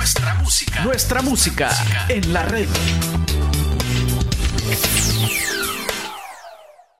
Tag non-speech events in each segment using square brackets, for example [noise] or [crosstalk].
Nuestra música. Nuestra música en la red.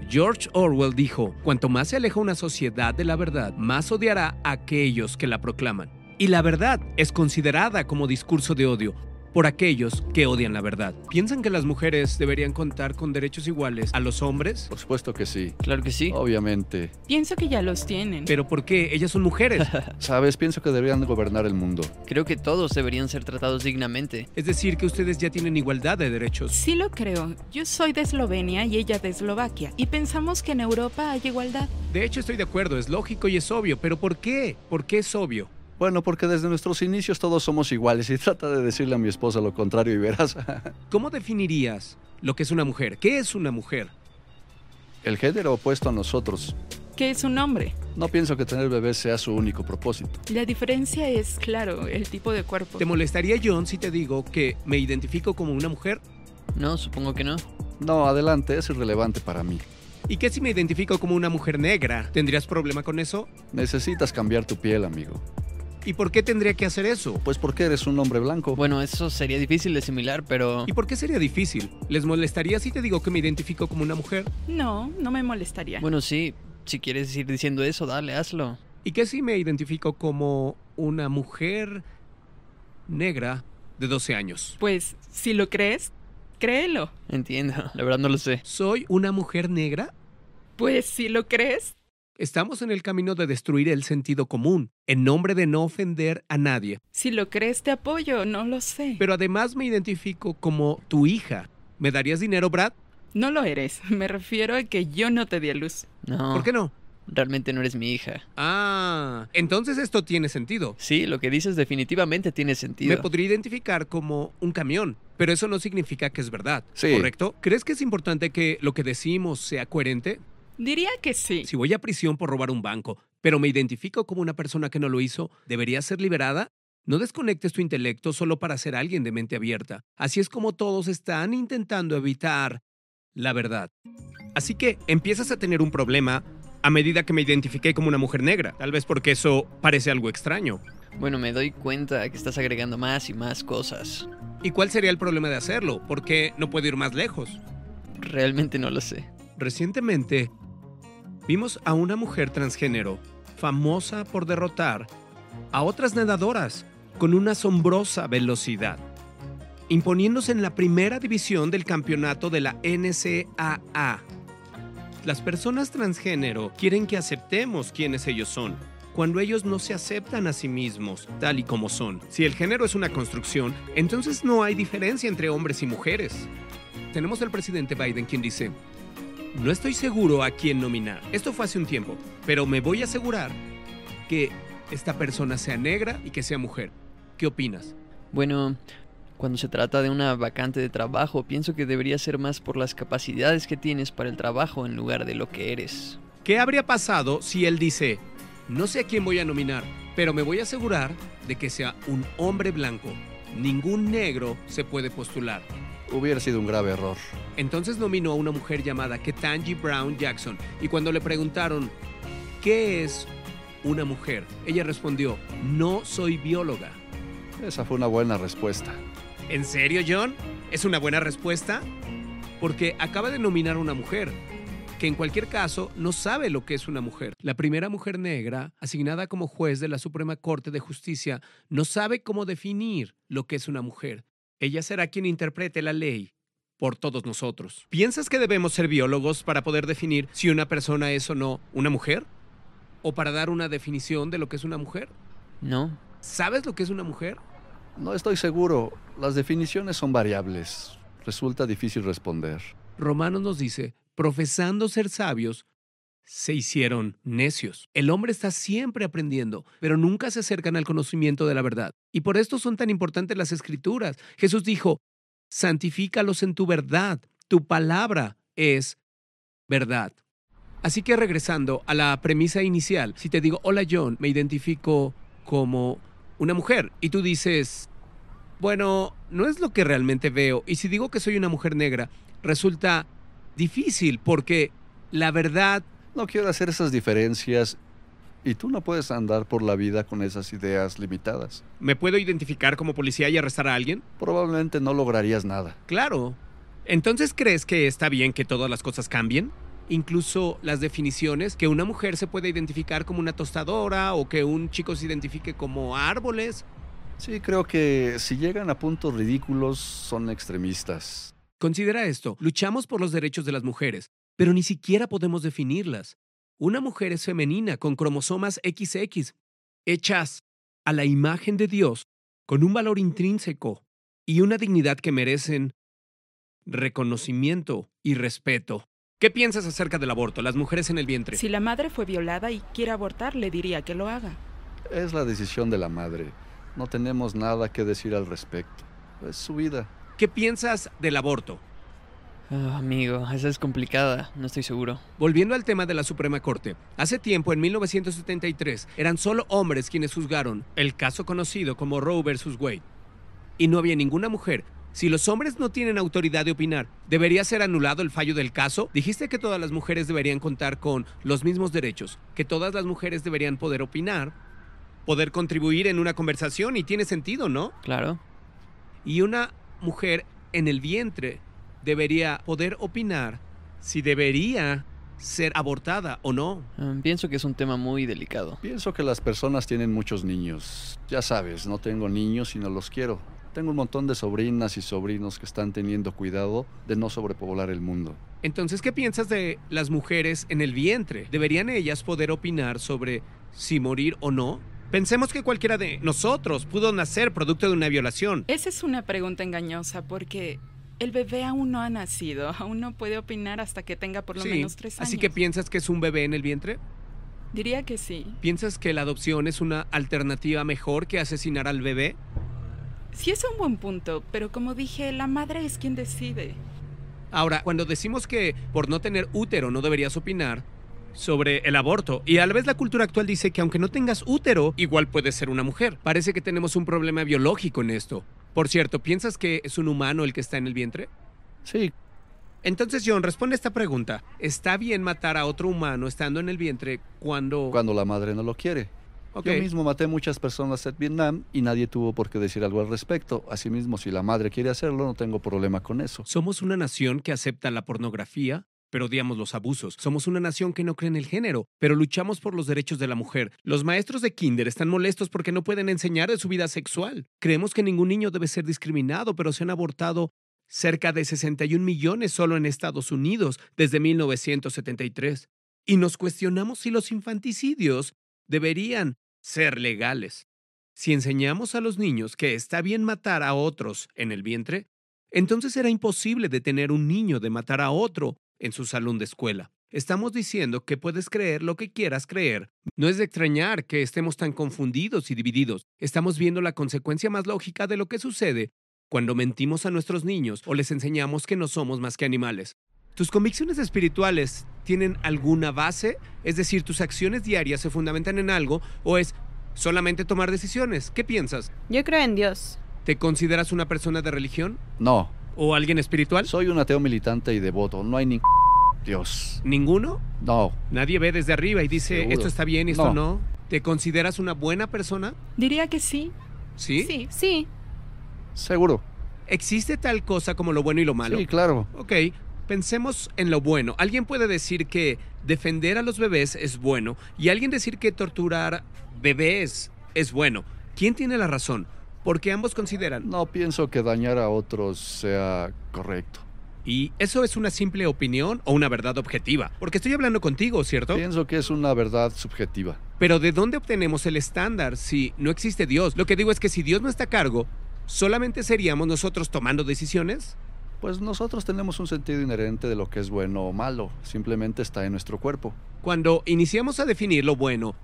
George Orwell dijo, cuanto más se aleja una sociedad de la verdad, más odiará a aquellos que la proclaman. Y la verdad es considerada como discurso de odio, por aquellos que odian la verdad. ¿Piensan que las mujeres deberían contar con derechos iguales a los hombres? Por supuesto que sí. Claro que sí. Obviamente. Pienso que ya los tienen. ¿Pero por qué? Ellas son mujeres. [laughs] Sabes, pienso que deberían gobernar el mundo. Creo que todos deberían ser tratados dignamente. Es decir, que ustedes ya tienen igualdad de derechos. Sí lo creo. Yo soy de Eslovenia y ella de Eslovaquia. Y pensamos que en Europa hay igualdad. De hecho, estoy de acuerdo, es lógico y es obvio. ¿Pero por qué? ¿Por qué es obvio? Bueno, porque desde nuestros inicios todos somos iguales y [laughs] trata de decirle a mi esposa lo contrario y verás. [laughs] ¿Cómo definirías lo que es una mujer? ¿Qué es una mujer? El género opuesto a nosotros. ¿Qué es un hombre? No pienso que tener bebés sea su único propósito. La diferencia es, claro, el tipo de cuerpo. ¿Te molestaría, John, si te digo que me identifico como una mujer? No, supongo que no. No, adelante, es irrelevante para mí. ¿Y qué si me identifico como una mujer negra? ¿Tendrías problema con eso? Necesitas cambiar tu piel, amigo. ¿Y por qué tendría que hacer eso? Pues porque eres un hombre blanco. Bueno, eso sería difícil de asimilar, pero... ¿Y por qué sería difícil? ¿Les molestaría si te digo que me identifico como una mujer? No, no me molestaría. Bueno, sí, si quieres ir diciendo eso, dale, hazlo. ¿Y qué si me identifico como una mujer negra de 12 años? Pues, si lo crees, créelo. Entiendo, la verdad no lo sé. ¿Soy una mujer negra? Pues, si lo crees, Estamos en el camino de destruir el sentido común, en nombre de no ofender a nadie. si lo crees te apoyo, no lo sé. Pero además me identifico como tu hija. ¿Me darías dinero, Brad? No lo eres. [laughs] Me refiero a que yo no te di a luz. No, ¿Por qué no? realmente no eres mi hija. Ah, entonces esto tiene sentido. Sí, lo que dices definitivamente tiene sentido. Me podría identificar como un camión, pero eso no significa que es verdad. Sí. ¿Correcto? ¿Crees que es importante que lo que decimos sea coherente? Diría que sí. Si voy a prisión por robar un banco, pero me identifico como una persona que no lo hizo, ¿debería ser liberada? No desconectes tu intelecto solo para ser alguien de mente abierta. Así es como todos están intentando evitar la verdad. Así que empiezas a tener un problema a medida que me identifiqué como una mujer negra, tal vez porque eso parece algo extraño. Bueno, me doy cuenta que estás agregando más y más cosas. ¿Y cuál sería el problema de hacerlo? ¿Por qué no puedo ir más lejos? Realmente no lo sé. Recientemente vimos a una mujer transgénero famosa por derrotar a otras nadadoras con una asombrosa velocidad, imponiéndose en la primera división del campeonato de la NCAA. Las personas transgénero quieren que aceptemos quiénes ellos son, cuando ellos no se aceptan a sí mismos tal y como son. Si el género es una construcción, entonces no hay diferencia entre hombres y mujeres. Tenemos al presidente Biden quien dice, no estoy seguro a quién nominar. Esto fue hace un tiempo, pero me voy a asegurar que esta persona sea negra y que sea mujer. ¿Qué opinas? Bueno, cuando se trata de una vacante de trabajo, pienso que debería ser más por las capacidades que tienes para el trabajo en lugar de lo que eres. ¿Qué habría pasado si él dice, no sé a quién voy a nominar, pero me voy a asegurar de que sea un hombre blanco? Ningún negro se puede postular. Hubiera sido un grave error. Entonces nominó a una mujer llamada Ketanji Brown Jackson y cuando le preguntaron, ¿qué es una mujer? Ella respondió, no soy bióloga. Esa fue una buena respuesta. ¿En serio, John? ¿Es una buena respuesta? Porque acaba de nominar a una mujer, que en cualquier caso no sabe lo que es una mujer. La primera mujer negra, asignada como juez de la Suprema Corte de Justicia, no sabe cómo definir lo que es una mujer. Ella será quien interprete la ley por todos nosotros. ¿Piensas que debemos ser biólogos para poder definir si una persona es o no una mujer? ¿O para dar una definición de lo que es una mujer? No, ¿Sabes lo que es una mujer? No estoy seguro. Las definiciones son variables. Resulta difícil responder. Romanos nos dice, profesando ser sabios, se hicieron necios. El hombre está siempre aprendiendo, pero nunca se acercan al conocimiento de la verdad. Y por esto son tan importantes las escrituras. Jesús dijo, santifícalos en tu verdad. Tu palabra es verdad. Así que regresando a la premisa inicial, si te digo, hola John, me identifico como una mujer y tú dices, bueno, no es lo que realmente veo. Y si digo que soy una mujer negra, resulta difícil porque la verdad No quiero hacer esas diferencias Y tú no puedes andar por la vida con esas ideas limitadas. ¿Me puedo identificar como policía y arrestar a alguien? Probablemente no lograrías nada. Claro. Entonces, ¿crees que está bien que todas las cosas cambien? Incluso las definiciones, que una mujer se puede identificar como una tostadora o que un chico se identifique como árboles. Sí, creo que si llegan a puntos ridículos son extremistas. Considera esto, luchamos por los derechos de las mujeres, pero ni siquiera podemos definirlas. Una mujer es femenina con cromosomas XX, hechas a la imagen de Dios, con un valor intrínseco y una dignidad que merecen reconocimiento y respeto. ¿Qué piensas acerca del aborto, las mujeres en el vientre? Si la madre fue violada y quiere abortar, le diría que lo haga. Es la decisión de la madre. No tenemos nada que decir al respecto. Es su vida. ¿Qué piensas del aborto? Ah, amigo, esa es complicada, no estoy seguro. Volviendo al tema de la Suprema Corte, hace tiempo, en 1973, eran solo hombres quienes juzgaron el caso conocido como Roe vs. Wade. Y no había ninguna mujer. Si los hombres no tienen autoridad de opinar, ¿debería ser anulado el fallo del caso? Dijiste que todas las mujeres deberían contar con los mismos derechos, que todas las mujeres deberían poder opinar, poder contribuir en una conversación y tiene sentido, ¿no? Claro. Y una mujer en el vientre debería poder opinar si debería ser abortada o no. Ah, pienso que es un tema muy delicado. Pienso que las personas tienen muchos niños. Ya sabes, no tengo niños y no los quiero. Tengo un montón de sobrinas y sobrinos que están teniendo cuidado de no sobrepoblar el mundo. Entonces, ¿qué piensas de las mujeres en el vientre? ¿Deberían ellas poder opinar sobre si morir o no? Pensemos que cualquiera de nosotros pudo nacer producto de una violación. Esa es una pregunta engañosa porque el bebé aún no ha nacido, [laughs] aún no puede opinar hasta que tenga por lo Sí, menos tres años. Así que piensas que es un bebé en el vientre? Diría que sí. ¿Piensas que la adopción es una alternativa mejor que asesinar al bebé? Sí es un buen punto, pero como dije, la madre es quien decide. Ahora, cuando decimos que por no tener útero no deberías opinar sobre el aborto, y a la vez la cultura actual dice que aunque no tengas útero, igual puedes ser una mujer. Parece que tenemos un problema biológico en esto. Por cierto, ¿piensas que es un humano el que está en el vientre? Sí, Entonces, John, responde esta pregunta. ¿Está bien matar a otro humano estando en el vientre cuando... cuando la madre no lo quiere. Yo mismo maté muchas personas en Vietnam y nadie tuvo por qué decir algo al respecto. Asimismo, si la madre quiere hacerlo, no tengo problema con eso. Somos una nación que acepta la pornografía, pero odiamos los abusos. Somos una nación que no cree en el género, pero luchamos por los derechos de la mujer. Los maestros de kinder están molestos porque no pueden enseñar de su vida sexual. Creemos que ningún niño debe ser discriminado, pero se han abortado cerca de 61 millones solo en Estados Unidos desde 1973. Y nos cuestionamos si los infanticidios deberían ser legales. Si enseñamos a los niños que está bien matar a otros en el vientre, entonces será imposible detener un niño de matar a otro en su salón de escuela. Estamos diciendo que puedes creer lo que quieras creer. No es de extrañar que estemos tan confundidos y divididos. Estamos viendo la consecuencia más lógica de lo que sucede cuando mentimos a nuestros niños o les enseñamos que no somos más que animales. ¿Tus convicciones espirituales tienen alguna base? Es decir, ¿tus acciones diarias se fundamentan en algo o es solamente tomar decisiones? ¿Qué piensas? Yo creo en Dios. ¿Te consideras una persona de religión No, o alguien espiritual? soy un ateo militante y devoto. No hay ningún Dios. ¿Ninguno? No, Nadie ve desde arriba y dice Seguro. esto está bien y esto no. No. ¿Te consideras una buena persona? Diría que sí. ¿Sí? Sí. Sí, seguro. ¿Existe tal cosa como lo bueno y lo malo? Sí, claro. Ok, pensemos en lo bueno. Alguien puede decir que defender a los bebés es bueno y alguien decir que torturar bebés es bueno. ¿Quién tiene la razón? Porque ambos consideran. No pienso que dañar a otros sea correcto. ¿Y eso es una simple opinión o una verdad objetiva? Porque estoy hablando contigo, ¿cierto? Pienso que es una verdad subjetiva. Pero ¿de dónde obtenemos el estándar si no existe Dios? Lo que digo es que si Dios no está a cargo, ¿solamente seríamos nosotros tomando decisiones? Pues nosotros tenemos un sentido inherente de lo que es bueno o malo. Simplemente está en nuestro cuerpo. Cuando iniciamos a definir lo bueno,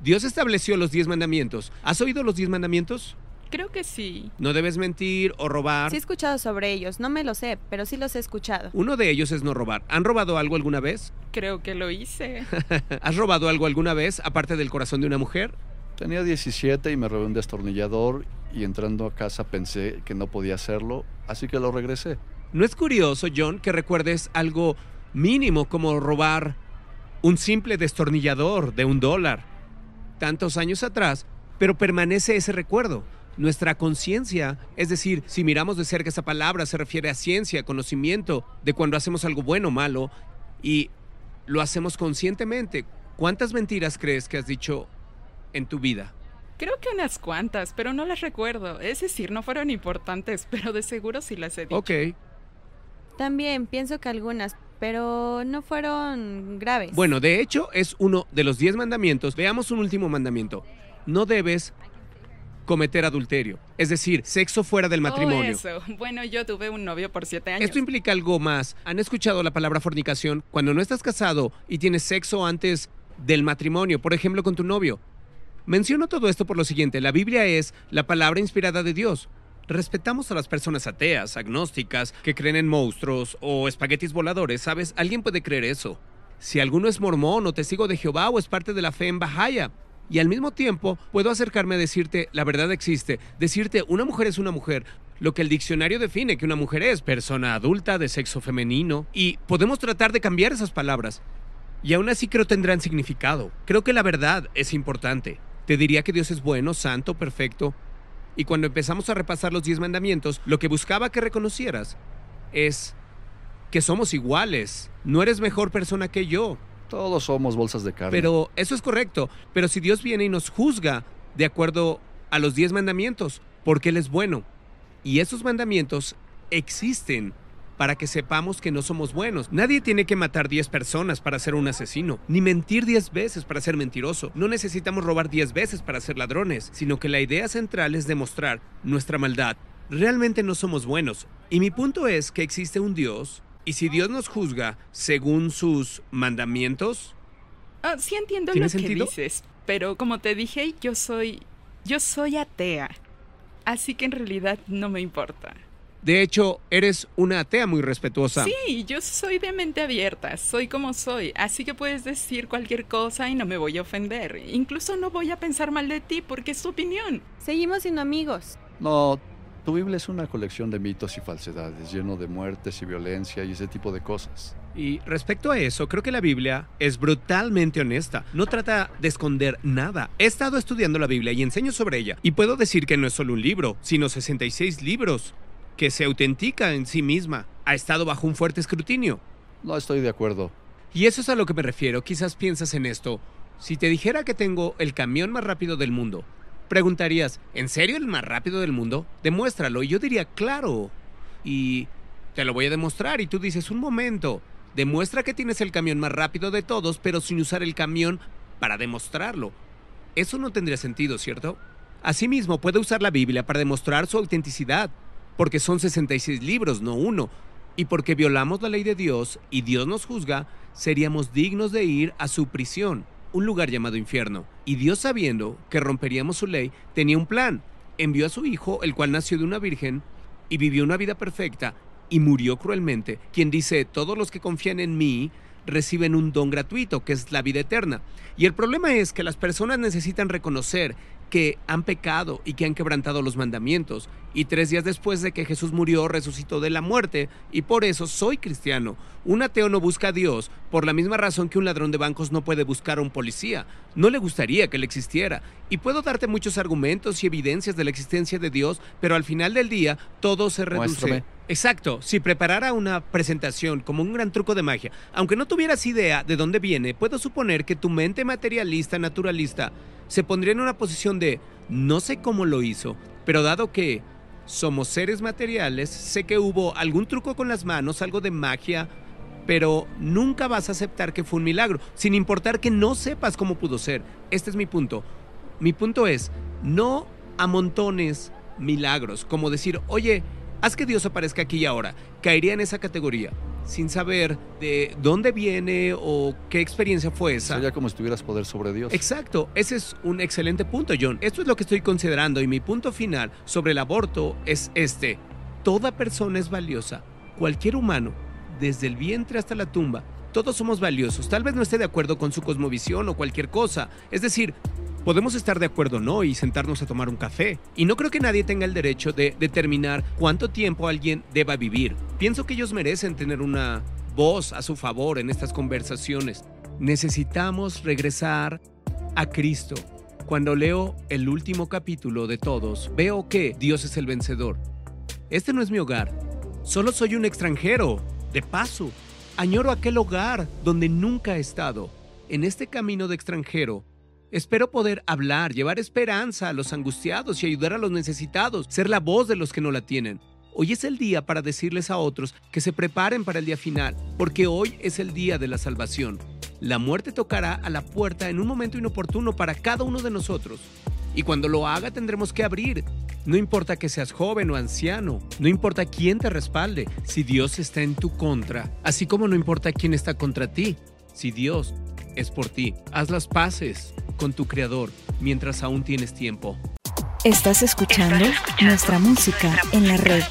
Dios estableció los diez mandamientos. ¿Has oído los diez mandamientos? Creo que sí. No debes mentir o robar. sí he escuchado sobre ellos. No me lo sé, pero sí los he escuchado. Uno de ellos es no robar. ¿Han robado algo alguna vez? Creo que lo hice. [laughs] ¿Has robado algo alguna vez aparte del corazón de una mujer? Tenía 17 y me robé un destornillador y entrando a casa pensé que no podía hacerlo, así que lo regresé. ¿No es curioso, John, que recuerdes algo mínimo como robar un simple destornillador de un dólar. Tantos años atrás, pero permanece ese recuerdo. Nuestra conciencia, es decir, si miramos de cerca esa palabra, se refiere a ciencia, conocimiento de cuando hacemos algo bueno o malo y lo hacemos conscientemente. ¿Cuántas mentiras crees que has dicho en tu vida? Creo que unas cuantas, pero no las recuerdo. Es decir, no fueron importantes, [laughs] pero de seguro sí las he dicho. Ok. También pienso que algunas, pero no fueron graves. Bueno, de hecho es uno de los diez mandamientos. Veamos un último mandamiento. No debes cometer adulterio, es decir, sexo fuera del matrimonio. Oh, eso. [laughs] Bueno, yo tuve un novio por siete años. Esto implica algo más. ¿Han escuchado la palabra fornicación? Cuando no estás casado y tienes sexo antes del matrimonio, por ejemplo, con tu novio. Menciono todo esto por lo siguiente, la Biblia es la palabra inspirada de Dios. Respetamos a las personas ateas, agnósticas, que creen en monstruos o espaguetis voladores, ¿sabes? Alguien puede creer eso. Si alguno es mormón o testigo de Jehová o es parte de la fe en Bahaya. Y al mismo tiempo puedo acercarme a decirte, la verdad existe, decirte, una mujer es una mujer, lo que el diccionario define que una mujer es, persona adulta de sexo femenino, y podemos tratar de cambiar esas palabras. Y aún así creo tendrán significado. Creo que la verdad es importante. Te diría que Dios es bueno, santo, perfecto. Y cuando empezamos a repasar los diez mandamientos, lo que buscaba que reconocieras es que somos iguales. No eres mejor persona que yo. Todos somos bolsas de carne. Pero eso es correcto. Pero si Dios viene y nos juzga de acuerdo a los diez mandamientos, porque Él es bueno. Y esos mandamientos existen para que sepamos que no somos buenos. Nadie tiene que matar 10 personas para ser un asesino, ni mentir 10 veces para ser mentiroso. No necesitamos robar 10 veces para ser ladrones, sino que la idea central es demostrar nuestra maldad. Realmente no somos buenos. Y mi punto es que existe un Dios, y si Dios nos juzga según sus mandamientos, Ah, sí entiendo ¿Tiene lo sentido? que dices, pero como te dije, yo soy yo soy atea. Así que en realidad no me importa. De hecho, eres una atea muy respetuosa. Sí, yo soy de mente abierta, soy como soy, así que puedes decir cualquier cosa y no me voy a ofender. Incluso no voy a pensar mal de ti porque es tu opinión. Seguimos siendo amigos. No, tu Biblia es una colección de mitos y falsedades, lleno de muertes y violencia y ese tipo de cosas. Y respecto a eso, creo que la Biblia es brutalmente honesta. No trata de esconder nada. He estado estudiando la Biblia y enseño sobre ella. Y puedo decir que no es solo un libro, sino 66 libros que se autentica en sí misma. Ha estado bajo un fuerte escrutinio. No estoy de acuerdo. Y eso es a lo que me refiero. Quizás piensas en esto. Si te dijera que tengo el camión más rápido del mundo, preguntarías, ¿en serio el más rápido del mundo? Demuéstralo. Y yo diría, claro. Y te lo voy a demostrar. Y tú dices, un momento. Demuestra que tienes el camión más rápido de todos, pero sin usar el camión para demostrarlo. Eso no tendría sentido, ¿cierto? Asimismo, puede usar la Biblia para demostrar su autenticidad, porque son 66 libros, no uno. Y porque violamos la ley de Dios y Dios nos juzga, seríamos dignos de ir a su prisión, un lugar llamado infierno. Y Dios sabiendo que romperíamos su ley, tenía un plan. Envió a su Hijo, el cual nació de una virgen, y vivió una vida perfecta, y murió cruelmente, quien dice, todos los que confían en mí reciben un don gratuito, que es la vida eterna. Y el problema es que las personas necesitan reconocer que han pecado y que han quebrantado los mandamientos. Y tres días después de que Jesús murió, resucitó de la muerte. Y por eso soy cristiano. Un ateo no busca a Dios por la misma razón que un ladrón de bancos no puede buscar a un policía. No le gustaría que él existiera. Y puedo darte muchos argumentos y evidencias de la existencia de Dios, pero al final del día todo se reduce. Muéstrame. Exacto, si preparara una presentación como un gran truco de magia, aunque no tuvieras idea de dónde viene, puedo suponer que tu mente materialista, naturalista, se pondría en una posición de no sé cómo lo hizo, pero dado que somos seres materiales, sé que hubo algún truco con las manos, algo de magia, pero nunca vas a aceptar que fue un milagro, sin importar que no sepas cómo pudo ser. Este es mi punto. Mi punto es, no amontones milagros, como decir, oye, haz que Dios aparezca aquí y ahora. Caería en esa categoría, sin saber de dónde viene o qué experiencia fue esa. Sería como si tuvieras poder sobre Dios. Exacto, ese es un excelente punto, John. Esto es lo que estoy considerando y mi punto final sobre el aborto es este. Toda persona es valiosa, cualquier humano, desde el vientre hasta la tumba. Todos somos valiosos. Tal vez no esté de acuerdo con su cosmovisión o cualquier cosa. Es decir, podemos estar de acuerdo o no y sentarnos a tomar un café. Y no creo que nadie tenga el derecho de determinar cuánto tiempo alguien deba vivir. Pienso que ellos merecen tener una voz a su favor en estas conversaciones. necesitamos regresar a Cristo. Cuando leo el último capítulo de todos, veo que Dios es el vencedor. Este no es mi hogar. Solo soy un extranjero, de paso. Añoro aquel hogar donde nunca he estado. En este camino de extranjero, espero poder hablar, llevar esperanza a los angustiados y ayudar a los necesitados, ser la voz de los que no la tienen. Hoy es el día para decirles a otros que se preparen para el día final, porque hoy es el día de la salvación. La muerte tocará a la puerta en un momento inoportuno para cada uno de nosotros. Y cuando lo haga tendremos que abrir. No importa que seas joven o anciano, no importa quién te respalde, si Dios está en tu contra, así como no importa quién está contra ti, si Dios es por ti, haz las paces con tu Creador mientras aún tienes tiempo. Estás escuchando, nuestra música en la red.